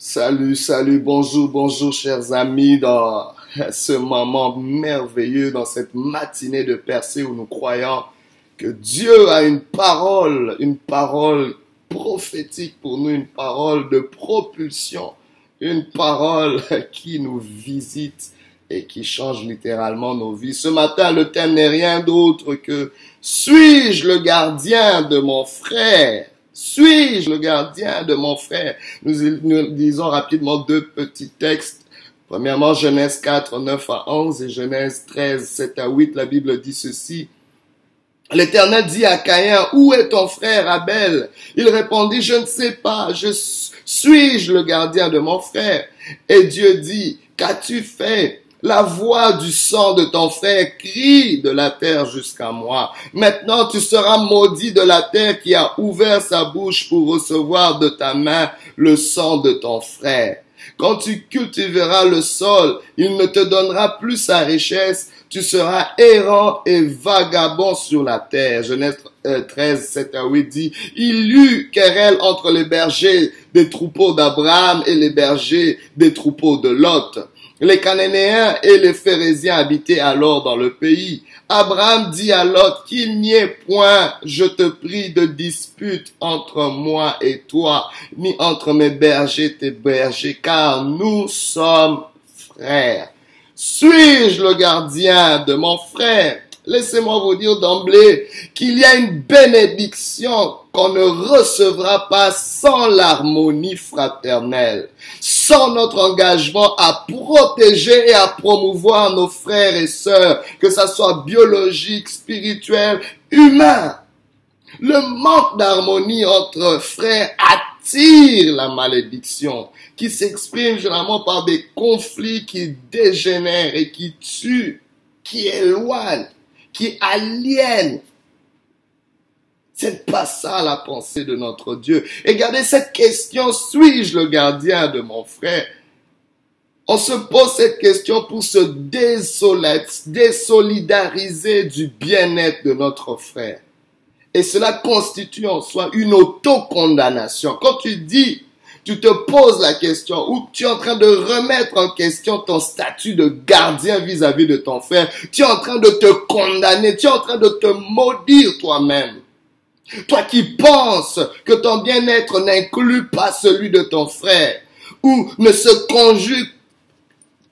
Salut, salut, bonjour, bonjour chers amis dans ce moment merveilleux, dans cette matinée de percée où nous croyons que Dieu a une parole, une parole prophétique pour nous, une parole de propulsion, une parole qui nous visite et qui change littéralement nos vies. Ce matin, le thème n'est rien d'autre que suis-je le gardien de mon frère? Suis-je le gardien de mon frère? Nous, lisons rapidement deux petits textes. Premièrement, Genèse 4, 9 à 11 et Genèse 13, 7 à 8. La Bible dit ceci. L'Éternel dit à Caïn, où est ton frère Abel? Il répondit, je ne sais pas, je suis-je le gardien de mon frère? Et Dieu dit, qu'as-tu fait? La voix du sang de ton frère crie de la terre jusqu'à moi. Maintenant tu seras maudit de la terre qui a ouvert sa bouche pour recevoir de ta main le sang de ton frère. Quand tu cultiveras le sol, il ne te donnera plus sa richesse, tu seras errant et vagabond sur la terre. Genèse 13, 7 à 8 dit, il eut querelle entre les bergers des troupeaux d'Abraham et les bergers des troupeaux de Lot. Les Cananéens et les Phérésiens habitaient alors dans le pays. Abraham dit à Lot qu'il n'y ait point, je te prie, de dispute entre moi et toi, ni entre mes bergers et tes bergers, car nous sommes frères. Suis-je le gardien de mon frère? Laissez-moi vous dire d'emblée qu'il y a une bénédiction qu'on ne recevra pas sans l'harmonie fraternelle, sans notre engagement à protéger et à promouvoir nos frères et sœurs, que ça soit biologique, spirituel, humain. Le manque d'harmonie entre frères attire la malédiction, qui s'exprime généralement par des conflits qui dégénèrent et qui tuent, qui éloignent qui aliène. C'est pas ça la pensée de notre Dieu. Et regardez cette question, suis-je le gardien de mon frère? On se pose cette question pour se désolidariser du bien-être de notre frère. Et cela constitue en soi une autocondamnation. Quand tu dis tu te poses la question ou tu es en train de remettre en question ton statut de gardien vis-à-vis de ton frère. Tu es en train de te condamner, tu es en train de te maudire toi-même. Toi qui penses que ton bien-être n'inclut pas celui de ton frère ou ne se conjugue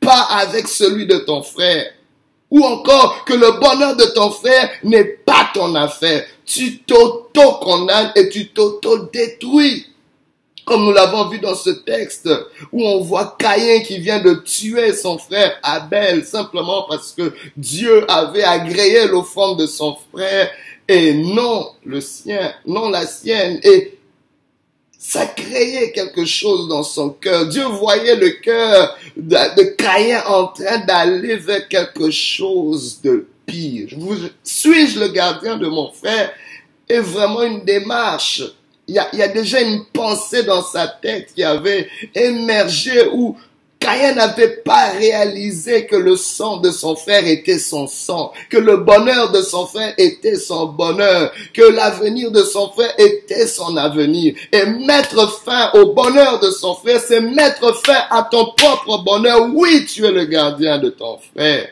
pas avec celui de ton frère ou encore que le bonheur de ton frère n'est pas ton affaire. Tu t'auto-condamnes et tu t'auto-détruis. Comme nous l'avons vu dans ce texte où on voit Caïn qui vient de tuer son frère Abel simplement parce que Dieu avait agréé l'offrande de son frère et non le sien, non la sienne. Et ça créait quelque chose dans son cœur. Dieu voyait le cœur de, de Caïn en train d'aller vers quelque chose de pire. Suis-je le gardien de mon frère? est vraiment une démarche il y, a, il y a déjà une pensée dans sa tête qui avait émergé où Caïn n'avait pas réalisé que le sang de son frère était son sang, que le bonheur de son frère était son bonheur, que l'avenir de son frère était son avenir. Et mettre fin au bonheur de son frère, c'est mettre fin à ton propre bonheur. Oui, tu es le gardien de ton frère.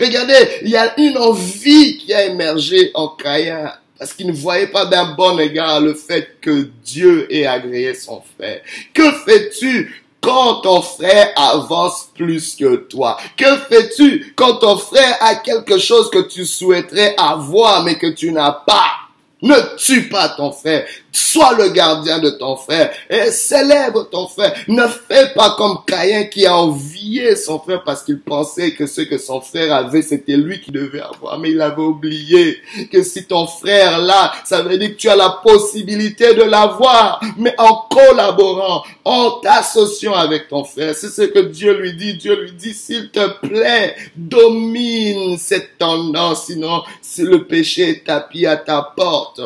Regardez, il y a une envie qui a émergé en Caïn parce qu'il ne voyait pas d'un bon égard le fait que Dieu ait agréé son frère. Que fais-tu quand ton frère avance plus que toi? Que fais-tu quand ton frère a quelque chose que tu souhaiterais avoir mais que tu n'as pas? Ne tue pas ton frère. Sois le gardien de ton frère et célèbre ton frère. Ne fais pas comme Caïn qui a envié son frère parce qu'il pensait que ce que son frère avait, c'était lui qui devait avoir. Mais il avait oublié que si ton frère là, ça veut dire que tu as la possibilité de l'avoir, mais en collaborant, en t'associant avec ton frère. C'est ce que Dieu lui dit. Dieu lui dit, s'il te plaît, domine cette tendance, sinon si le péché est tapis à ta porte,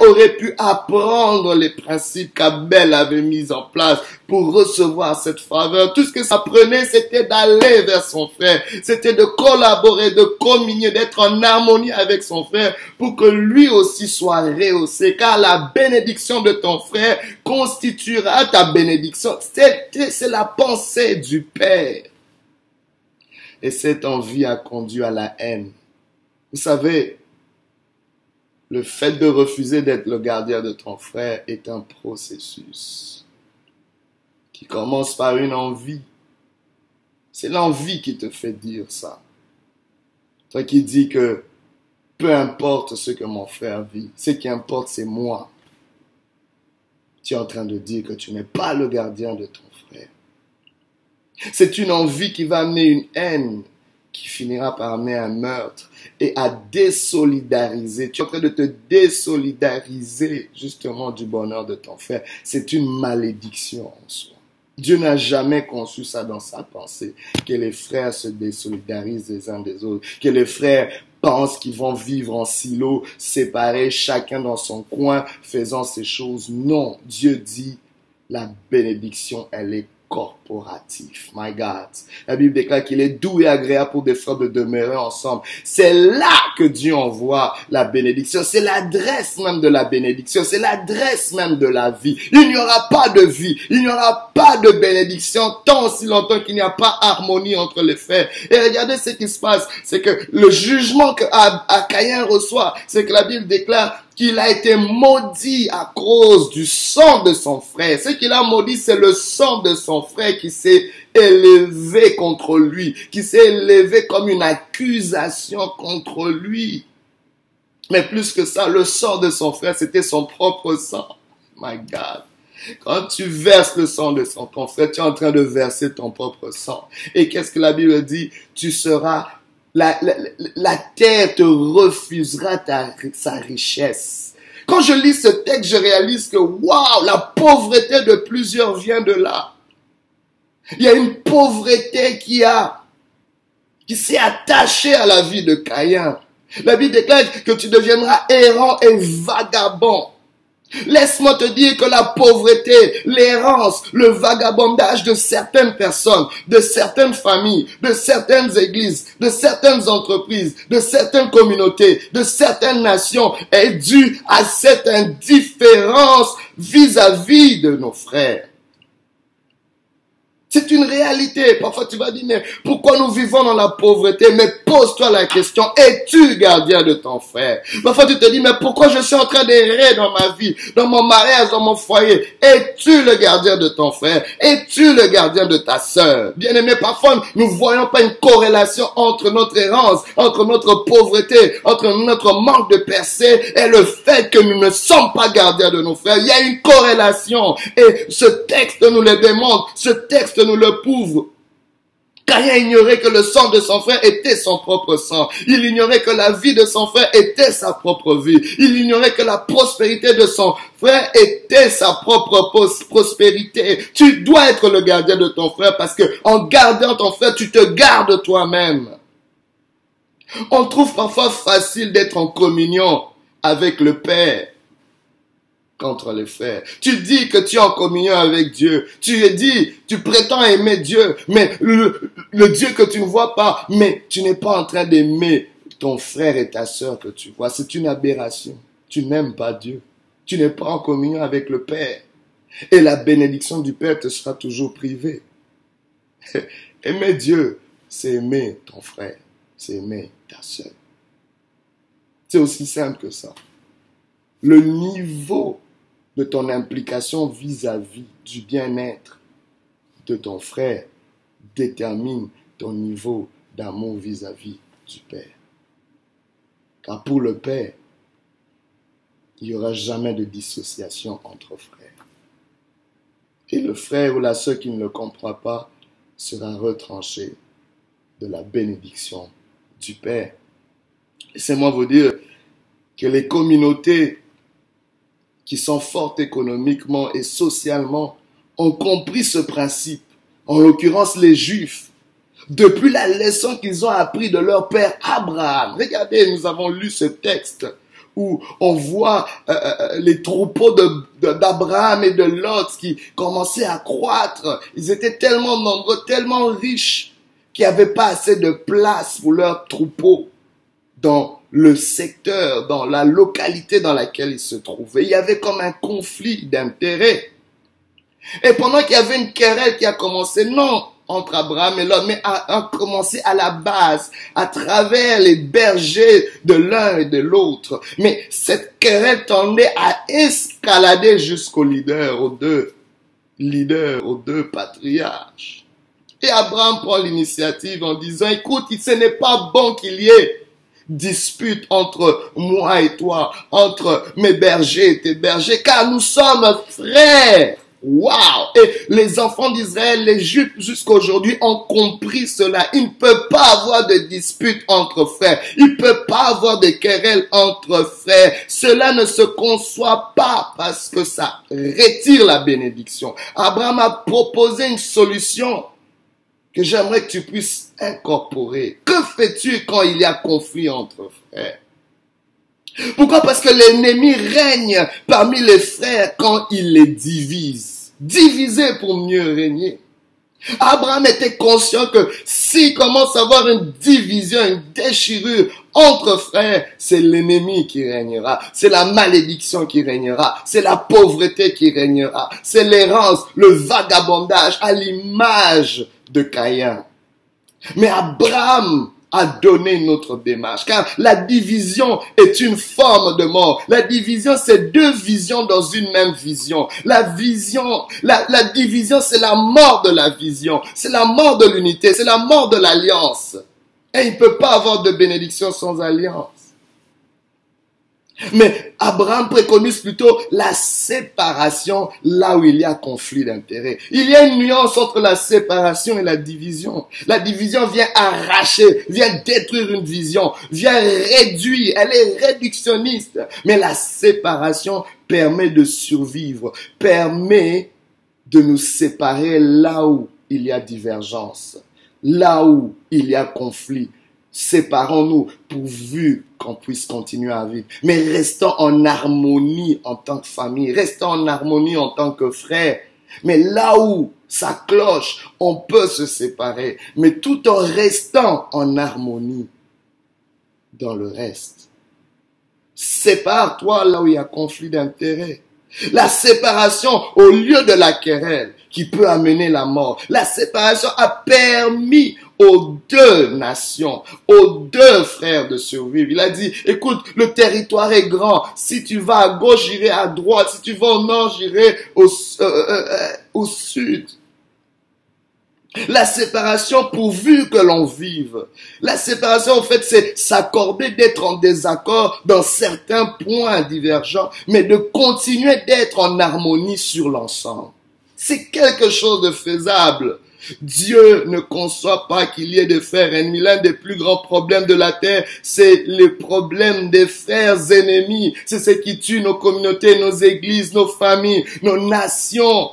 Aurait pu apprendre les principes qu'Abel avait mis en place pour recevoir cette faveur. Tout ce que ça prenait, c'était d'aller vers son frère. C'était de collaborer, de communier, d'être en harmonie avec son frère pour que lui aussi soit rehaussé. Car la bénédiction de ton frère constituera ta bénédiction. C'est la pensée du Père. Et cette envie a conduit à la haine. Vous savez, le fait de refuser d'être le gardien de ton frère est un processus qui commence par une envie. C'est l'envie qui te fait dire ça. Toi qui dis que peu importe ce que mon frère vit, ce qui importe c'est moi. Tu es en train de dire que tu n'es pas le gardien de ton frère. C'est une envie qui va amener une haine qui finira par amener un meurtre et à désolidariser. Tu es en train de te désolidariser justement du bonheur de ton frère. C'est une malédiction en soi. Dieu n'a jamais conçu ça dans sa pensée, que les frères se désolidarisent les uns des autres, que les frères pensent qu'ils vont vivre en silo, séparés, chacun dans son coin, faisant ces choses. Non, Dieu dit, la bénédiction, elle est corporatif. My God. La Bible déclare qu'il est doux et agréable pour des frères de demeurer ensemble. C'est là que Dieu envoie la bénédiction. C'est l'adresse même de la bénédiction. C'est l'adresse même de la vie. Il n'y aura pas de vie. Il n'y aura pas de bénédiction tant aussi longtemps qu'il n'y a pas harmonie entre les frères. Et regardez ce qui se passe. C'est que le jugement que reçoit, c'est que la Bible déclare qu'il a été maudit à cause du sang de son frère. Ce qu'il a maudit, c'est le sang de son frère qui s'est élevé contre lui, qui s'est élevé comme une accusation contre lui. Mais plus que ça, le sang de son frère, c'était son propre sang. My God. Quand tu verses le sang de son ton frère, tu es en train de verser ton propre sang. Et qu'est-ce que la Bible dit? Tu seras la, terre te refusera sa richesse. Quand je lis ce texte, je réalise que, waouh, la pauvreté de plusieurs vient de là. Il y a une pauvreté qui a, qui s'est attachée à la vie de Caïn. La Bible déclare que tu deviendras errant et vagabond. Laisse-moi te dire que la pauvreté, l'errance, le vagabondage de certaines personnes, de certaines familles, de certaines églises, de certaines entreprises, de certaines communautés, de certaines nations est dû à cette indifférence vis-à-vis -vis de nos frères. C'est une réalité. Parfois tu vas dire, mais pourquoi nous vivons dans la pauvreté? Mais pose-toi la question, es-tu gardien de ton frère? Parfois tu te dis, mais pourquoi je suis en train d'errer dans ma vie, dans mon mariage, dans mon foyer? Es-tu le gardien de ton frère? Es-tu le gardien de ta sœur? Bien-aimé, parfois nous voyons pas une corrélation entre notre errance, entre notre pauvreté, entre notre manque de percée et le fait que nous ne sommes pas gardiens de nos frères. Il y a une corrélation. Et ce texte nous le démontre. Ce texte nous le prouve. Caïn ignorait que le sang de son frère était son propre sang. Il ignorait que la vie de son frère était sa propre vie. Il ignorait que la prospérité de son frère était sa propre prospérité. Tu dois être le gardien de ton frère parce que en gardant ton frère, tu te gardes toi-même. On trouve parfois facile d'être en communion avec le Père contre les frères. Tu dis que tu es en communion avec Dieu. Tu dit, tu prétends aimer Dieu, mais le, Dieu que tu ne vois pas, mais tu n'es pas en train d'aimer ton frère et ta sœur que tu vois. C'est une aberration. Tu n'aimes pas Dieu. Tu n'es pas en communion avec le Père. Et la bénédiction du Père te sera toujours privée. aimer Dieu, c'est aimer ton frère. C'est aimer ta sœur. C'est aussi simple que ça. Le niveau de ton implication vis-à-vis du bien-être de ton frère détermine ton niveau d'amour vis-à-vis du Père. Car pour le Père, il n'y aura jamais de dissociation entre frères. Et le frère ou la sœur qui ne le comprend pas sera retranché de la bénédiction du Père. Laissez-moi vous dire que les communautés qui sont fortes économiquement et socialement ont compris ce principe. En l'occurrence, les Juifs. Depuis la leçon qu'ils ont appris de leur père Abraham. Regardez, nous avons lu ce texte où on voit euh, euh, les troupeaux d'Abraham et de Lot qui commençaient à croître. Ils étaient tellement nombreux, tellement riches qu'il n'y avait pas assez de place pour leurs troupeaux le secteur, dans la localité dans laquelle ils se trouvaient. Il y avait comme un conflit d'intérêts. Et pendant qu'il y avait une querelle qui a commencé, non entre Abraham et Lot, mais a, commencé à la base, à travers les bergers de l'un et de l'autre. Mais cette querelle tendait à escalader jusqu'aux leaders, aux deux leaders, aux deux patriarches. Et Abraham prend l'initiative en disant, écoute, ce n'est pas bon qu'il y ait dispute entre moi et toi, entre mes bergers et tes bergers, car nous sommes frères. Waouh Et les enfants d'Israël, les Juifs jusqu'à aujourd'hui ont compris cela. Il ne peut pas avoir de dispute entre frères. Il ne peut pas avoir de querelles entre frères. Cela ne se conçoit pas parce que ça retire la bénédiction. Abraham a proposé une solution que j'aimerais que tu puisses incorporer. Que fais-tu quand il y a conflit entre frères? Pourquoi? Parce que l'ennemi règne parmi les frères quand il les divise. Diviser pour mieux régner. Abraham était conscient que s'il commence à avoir une division, une déchirure entre frères, c'est l'ennemi qui régnera, c'est la malédiction qui régnera, c'est la pauvreté qui régnera, c'est l'errance, le vagabondage à l'image de Caïn. Mais Abraham a donné une autre démarche, car la division est une forme de mort. La division, c'est deux visions dans une même vision. La vision, la, la division, c'est la mort de la vision, c'est la mort de l'unité, c'est la mort de l'alliance. Et il ne peut pas avoir de bénédiction sans alliance. Mais Abraham préconise plutôt la séparation là où il y a conflit d'intérêts. Il y a une nuance entre la séparation et la division. La division vient arracher, vient détruire une vision, vient réduire, elle est réductionniste. Mais la séparation permet de survivre, permet de nous séparer là où il y a divergence, là où il y a conflit, séparons-nous pourvu qu'on puisse continuer à vivre. Mais restons en harmonie en tant que famille, restons en harmonie en tant que frères. Mais là où ça cloche, on peut se séparer, mais tout en restant en harmonie dans le reste. Sépare-toi là où il y a conflit d'intérêts. La séparation au lieu de la querelle qui peut amener la mort. La séparation a permis aux deux nations, aux deux frères de survivre. Il a dit, écoute, le territoire est grand. Si tu vas à gauche, j'irai à droite. Si tu vas au nord, j'irai au, euh, euh, euh, au sud. La séparation pourvu que l'on vive. La séparation, en fait, c'est s'accorder d'être en désaccord dans certains points divergents, mais de continuer d'être en harmonie sur l'ensemble. C'est quelque chose de faisable. Dieu ne conçoit pas qu'il y ait des frères ennemis. L'un des plus grands problèmes de la terre, c'est le problème des frères ennemis. C'est ce qui tue nos communautés, nos églises, nos familles, nos nations.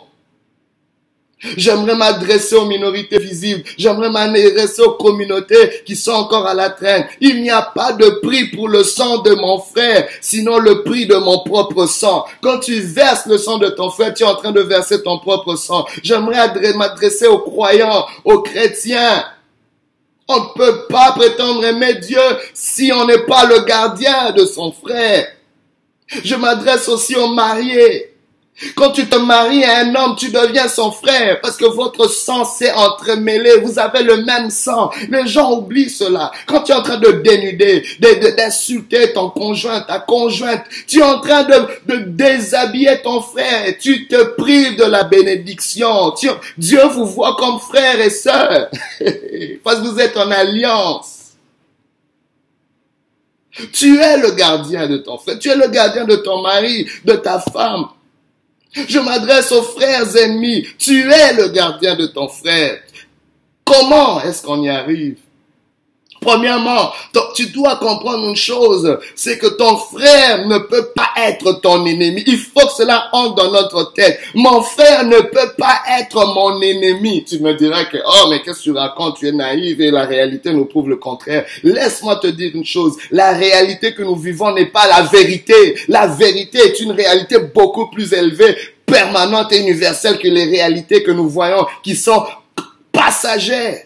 J'aimerais m'adresser aux minorités visibles. J'aimerais m'adresser aux communautés qui sont encore à la traîne. Il n'y a pas de prix pour le sang de mon frère, sinon le prix de mon propre sang. Quand tu verses le sang de ton frère, tu es en train de verser ton propre sang. J'aimerais m'adresser aux croyants, aux chrétiens. On ne peut pas prétendre aimer Dieu si on n'est pas le gardien de son frère. Je m'adresse aussi aux mariés. Quand tu te maries à un homme, tu deviens son frère parce que votre sang s'est entremêlé. Vous avez le même sang. Les gens oublient cela. Quand tu es en train de dénuder, d'insulter ton conjoint, ta conjointe, tu es en train de, déshabiller ton frère. Tu te prives de la bénédiction. Dieu vous voit comme frère et sœur parce que vous êtes en alliance. Tu es le gardien de ton frère. Tu es le gardien de ton mari, de ta femme. Je m'adresse aux frères ennemis. Tu es le gardien de ton frère. Comment est-ce qu'on y arrive? Premièrement, tu dois comprendre une chose, c'est que ton frère ne peut pas être ton ennemi. Il faut que cela entre dans notre tête. Mon frère ne peut pas être mon ennemi. Tu me diras que, oh, mais qu'est-ce que tu racontes? Tu es naïf et la réalité nous prouve le contraire. Laisse-moi te dire une chose. La réalité que nous vivons n'est pas la vérité. La vérité est une réalité beaucoup plus élevée, permanente et universelle que les réalités que nous voyons qui sont passagères.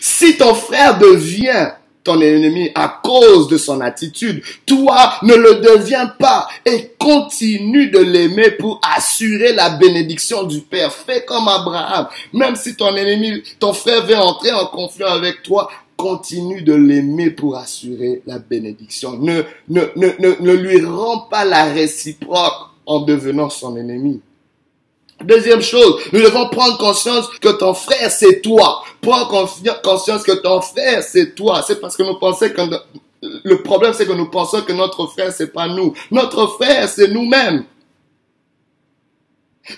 Si ton frère devient ton ennemi à cause de son attitude, toi ne le deviens pas et continue de l'aimer pour assurer la bénédiction du Père. Fais comme Abraham. Même si ton ennemi, ton frère veut entrer en conflit avec toi, continue de l'aimer pour assurer la bénédiction. Ne, ne, ne, ne, ne lui rends pas la réciproque en devenant son ennemi. Deuxième chose, nous devons prendre conscience que ton frère, c'est toi. Prends conscience que ton frère, c'est toi. C'est parce que nous pensons que le problème, c'est que nous pensons que notre frère, c'est pas nous. Notre frère, c'est nous-mêmes.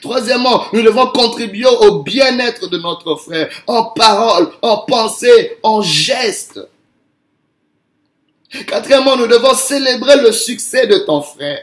Troisièmement, nous devons contribuer au bien-être de notre frère, en parole, en pensée, en geste. Quatrièmement, nous devons célébrer le succès de ton frère.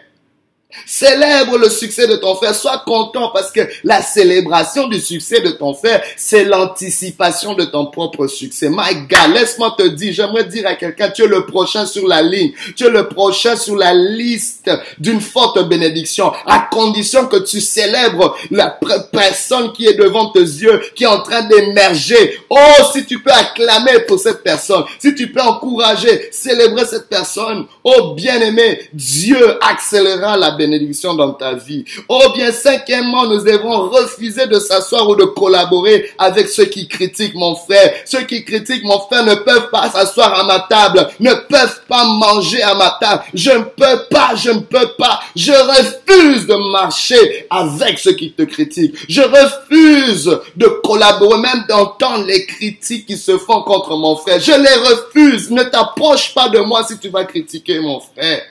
Célèbre le succès de ton frère. Sois content parce que la célébration du succès de ton frère, c'est l'anticipation de ton propre succès. My God, laisse-moi te dire, j'aimerais dire à quelqu'un, tu es le prochain sur la ligne. Tu es le prochain sur la liste d'une forte bénédiction. À condition que tu célèbres la personne qui est devant tes yeux, qui est en train d'émerger. Oh, si tu peux acclamer pour cette personne. Si tu peux encourager, célébrer cette personne. Oh, bien aimé, Dieu accélérera la bénédiction bénédiction dans ta vie. Oh bien, cinquièmement, nous devons refuser de s'asseoir ou de collaborer avec ceux qui critiquent mon frère. Ceux qui critiquent mon frère ne peuvent pas s'asseoir à ma table, ne peuvent pas manger à ma table. Je ne peux pas, je ne peux pas. Je refuse de marcher avec ceux qui te critiquent. Je refuse de collaborer, même d'entendre les critiques qui se font contre mon frère. Je les refuse. Ne t'approche pas de moi si tu vas critiquer mon frère.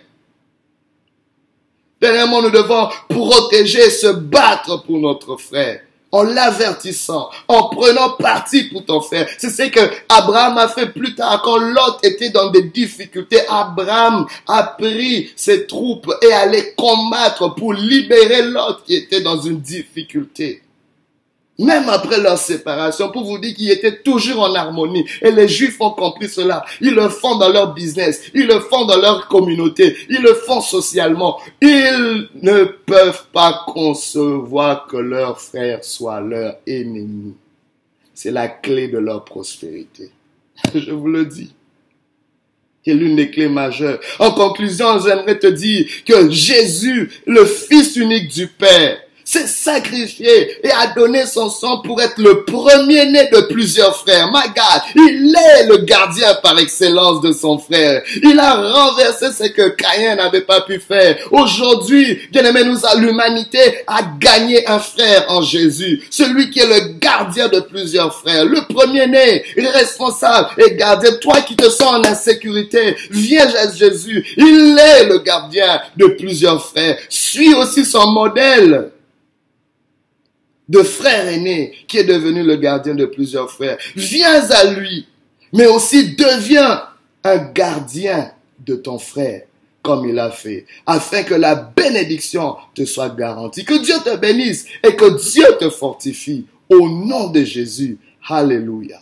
Dernièrement, nous devons protéger, se battre pour notre frère en l'avertissant, en prenant parti pour ton frère. C'est ce que Abraham a fait plus tard quand Lot était dans des difficultés. Abraham a pris ses troupes et allait combattre pour libérer Lot qui était dans une difficulté. Même après leur séparation, pour vous dire qu'ils étaient toujours en harmonie. Et les Juifs ont compris cela. Ils le font dans leur business. Ils le font dans leur communauté. Ils le font socialement. Ils ne peuvent pas concevoir que leur frère soit leur ennemi. C'est la clé de leur prospérité. Je vous le dis. C'est l'une des clés majeures. En conclusion, j'aimerais te dire que Jésus, le Fils unique du Père, s'est sacrifié et a donné son sang pour être le premier-né de plusieurs frères. My God, il est le gardien par excellence de son frère. Il a renversé ce que Caïn n'avait pas pu faire. Aujourd'hui, bien aimé, nous, l'humanité a gagné un frère en Jésus. Celui qui est le gardien de plusieurs frères. Le premier-né, responsable et gardien. Toi qui te sens en insécurité, viens Jésus. Il est le gardien de plusieurs frères. Suis aussi son modèle de frère aîné qui est devenu le gardien de plusieurs frères. Viens à lui, mais aussi deviens un gardien de ton frère comme il a fait, afin que la bénédiction te soit garantie. Que Dieu te bénisse et que Dieu te fortifie. Au nom de Jésus. Alléluia.